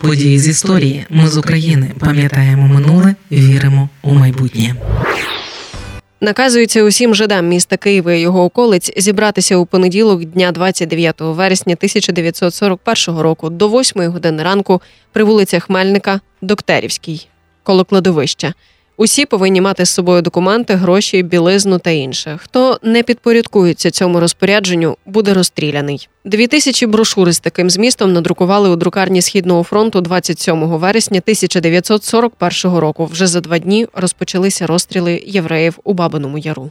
Події з історії. Ми з України пам'ятаємо минуле, віримо у майбутнє. Наказується усім жидам міста Києва і його околиць зібратися у понеділок, дня 29 вересня 1941 року до 8 години ранку при вулицях Мельника, Доктерівській, коло кладовища. Усі повинні мати з собою документи, гроші, білизну та інше. Хто не підпорядкується цьому розпорядженню, буде розстріляний. Дві тисячі брошури з таким змістом надрукували у друкарні східного фронту 27 вересня 1941 року. Вже за два дні розпочалися розстріли євреїв у Бабиному Яру.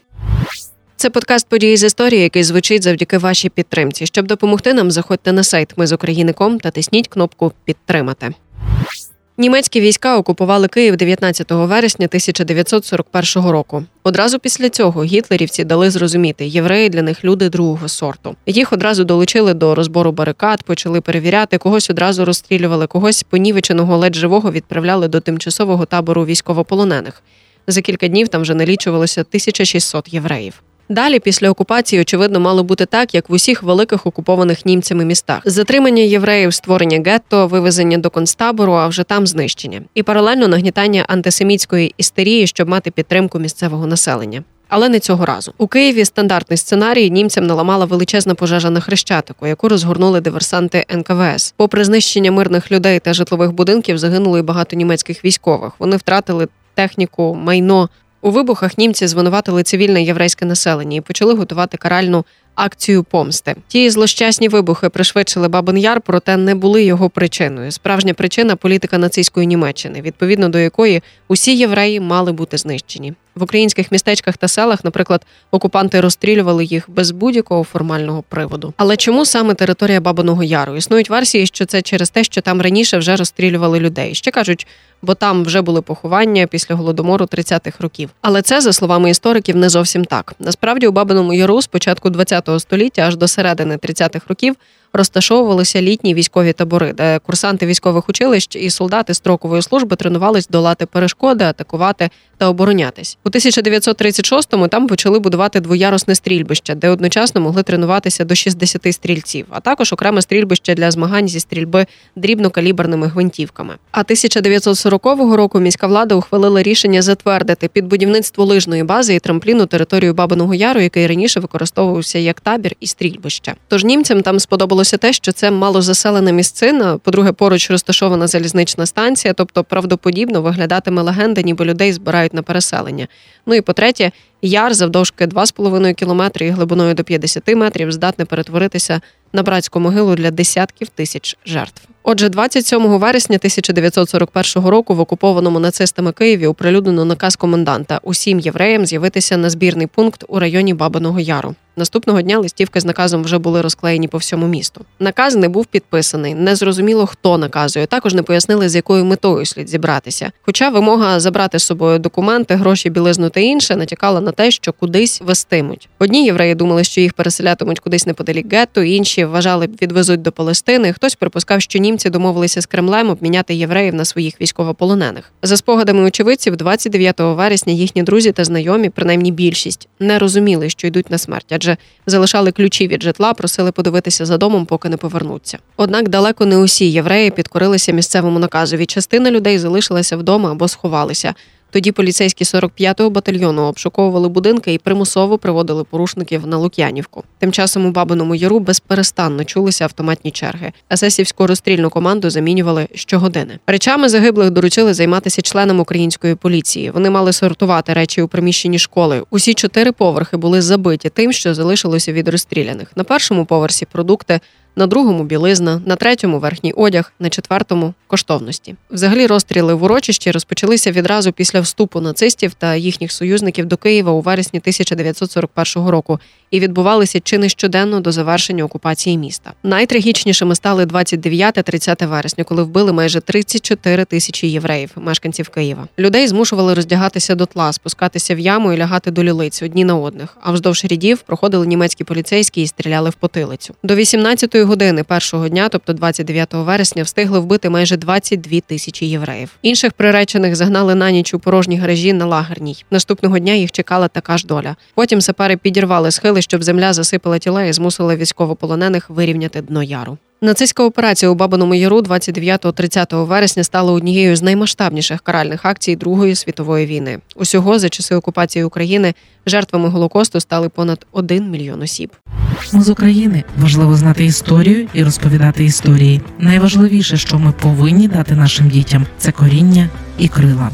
Це подкаст події з історії, який звучить завдяки вашій підтримці. Щоб допомогти нам, заходьте на сайт Ми з Україником та тисніть кнопку Підтримати. Німецькі війська окупували Київ 19 вересня 1941 року. Одразу після цього гітлерівці дали зрозуміти, євреї для них люди другого сорту. Їх одразу долучили до розбору барикад, почали перевіряти, когось одразу розстрілювали, когось понівеченого ледь живого відправляли до тимчасового табору військовополонених. За кілька днів там вже налічувалося 1600 євреїв. Далі, після окупації, очевидно, мало бути так, як в усіх великих окупованих німцями містах: затримання євреїв, створення гетто, вивезення до концтабору, а вже там знищення, і паралельно нагнітання антисемітської істерії, щоб мати підтримку місцевого населення. Але не цього разу у Києві стандартний сценарій німцям наламала величезна пожежа на хрещатику, яку розгорнули диверсанти НКВС. Попри знищення мирних людей та житлових будинків, загинуло й багато німецьких військових. Вони втратили техніку, майно. У вибухах німці звинуватили цивільне єврейське населення і почали готувати каральну акцію помсти. Ті злощасні вибухи пришвидшили Бабин Яр, проте не були його причиною. Справжня причина політика нацистської Німеччини, відповідно до якої усі євреї мали бути знищені. В українських містечках та селах, наприклад, окупанти розстрілювали їх без будь-якого формального приводу. Але чому саме територія Бабиного Яру? Існують версії, що це через те, що там раніше вже розстрілювали людей. Ще кажуть, бо там вже були поховання після голодомору 30-х років. Але це, за словами істориків, не зовсім так. Насправді у Бабиному Яру з початку 20 століття аж до середини 30-х років розташовувалися літні військові табори, де курсанти військових училищ і солдати строкової служби тренувались долати перешкоди, атакувати та оборонятись. У 1936-му там почали будувати двоярусне стрільбище, де одночасно могли тренуватися до 60 стрільців, а також окреме стрільбище для змагань зі стрільби дрібнокаліберними гвинтівками. А 1940 року міська влада ухвалила рішення затвердити під будівництво лижної бази і трампліну територію Бабиного Яру, який раніше використовувався як табір і стрільбище. Тож німцям там сподобалося те, що це малозаселена місцина. По-друге, поруч розташована залізнична станція, тобто правдоподібно виглядатиме легенда, ніби людей збирають на переселення. Ну і по-третє, яр завдовжки 2,5 кілометри і глибиною до 50 метрів здатне перетворитися на братську могилу для десятків тисяч жертв. Отже, 27 вересня 1941 року в окупованому нацистами Києві оприлюднено наказ коменданта усім євреям з'явитися на збірний пункт у районі Бабиного Яру. Наступного дня листівки з наказом вже були розклеєні по всьому місту. Наказ не був підписаний, не зрозуміло, хто наказує. Також не пояснили, з якою метою слід зібратися. Хоча вимога забрати з собою документи, гроші, білизну та інше натякала на те, що кудись вестимуть. Одні євреї думали, що їх переселятимуть кудись неподалік гетто, інші вважали, відвезуть до Палестини. Хтось припускав, що німці домовилися з Кремлем обміняти євреїв на своїх військовополонених. За спогадами очевидців, 29 вересня їхні друзі та знайомі, принаймні більшість, не розуміли, що йдуть на смерть, адже залишали ключі від житла, просили подивитися за домом, поки не повернуться. Однак далеко не усі євреї підкорилися місцевому наказові. Частина людей залишилася вдома або сховалися. Тоді поліцейські 45-го батальйону обшуковували будинки і примусово приводили порушників на Лук'янівку. Тим часом у Бабиному Яру безперестанно чулися автоматні черги. Есесівську розстрільну команду замінювали щогодини. Речами загиблих доручили займатися членам української поліції. Вони мали сортувати речі у приміщенні школи. Усі чотири поверхи були забиті тим, що залишилося від розстріляних. На першому поверсі продукти на другому білизна, на третьому верхній одяг, на четвертому коштовності. Взагалі розстріли в урочищі розпочалися відразу після вступу нацистів та їхніх союзників до Києва у вересні 1941 року і відбувалися чи не щоденно до завершення окупації міста. Найтрагічнішими стали 29-30 вересня, коли вбили майже 34 тисячі євреїв, мешканців Києва. Людей змушували роздягатися до тла, спускатися в яму і лягати до лілиць одні на одних. А вздовж рядів проходили німецькі поліцейські і стріляли в потилицю. До 18-ї години першого дня, тобто 29 вересня, встигли вбити майже 22 тисячі євреїв. Інших приречених загнали на ніч у порожні гаражі на лагерній. Наступного дня їх чекала така ж доля. Потім сапери підірвали схили, щоб земля засипала тіла і змусила військовополонених вирівняти дно яру. Нацистська операція у Бабиному Яру 29-30 вересня стала однією з наймасштабніших каральних акцій Другої світової війни. Усього за часи окупації України жертвами голокосту стали понад 1 мільйон осіб. Ми з України важливо знати історію і розповідати історії. Найважливіше, що ми повинні дати нашим дітям, це коріння і крила.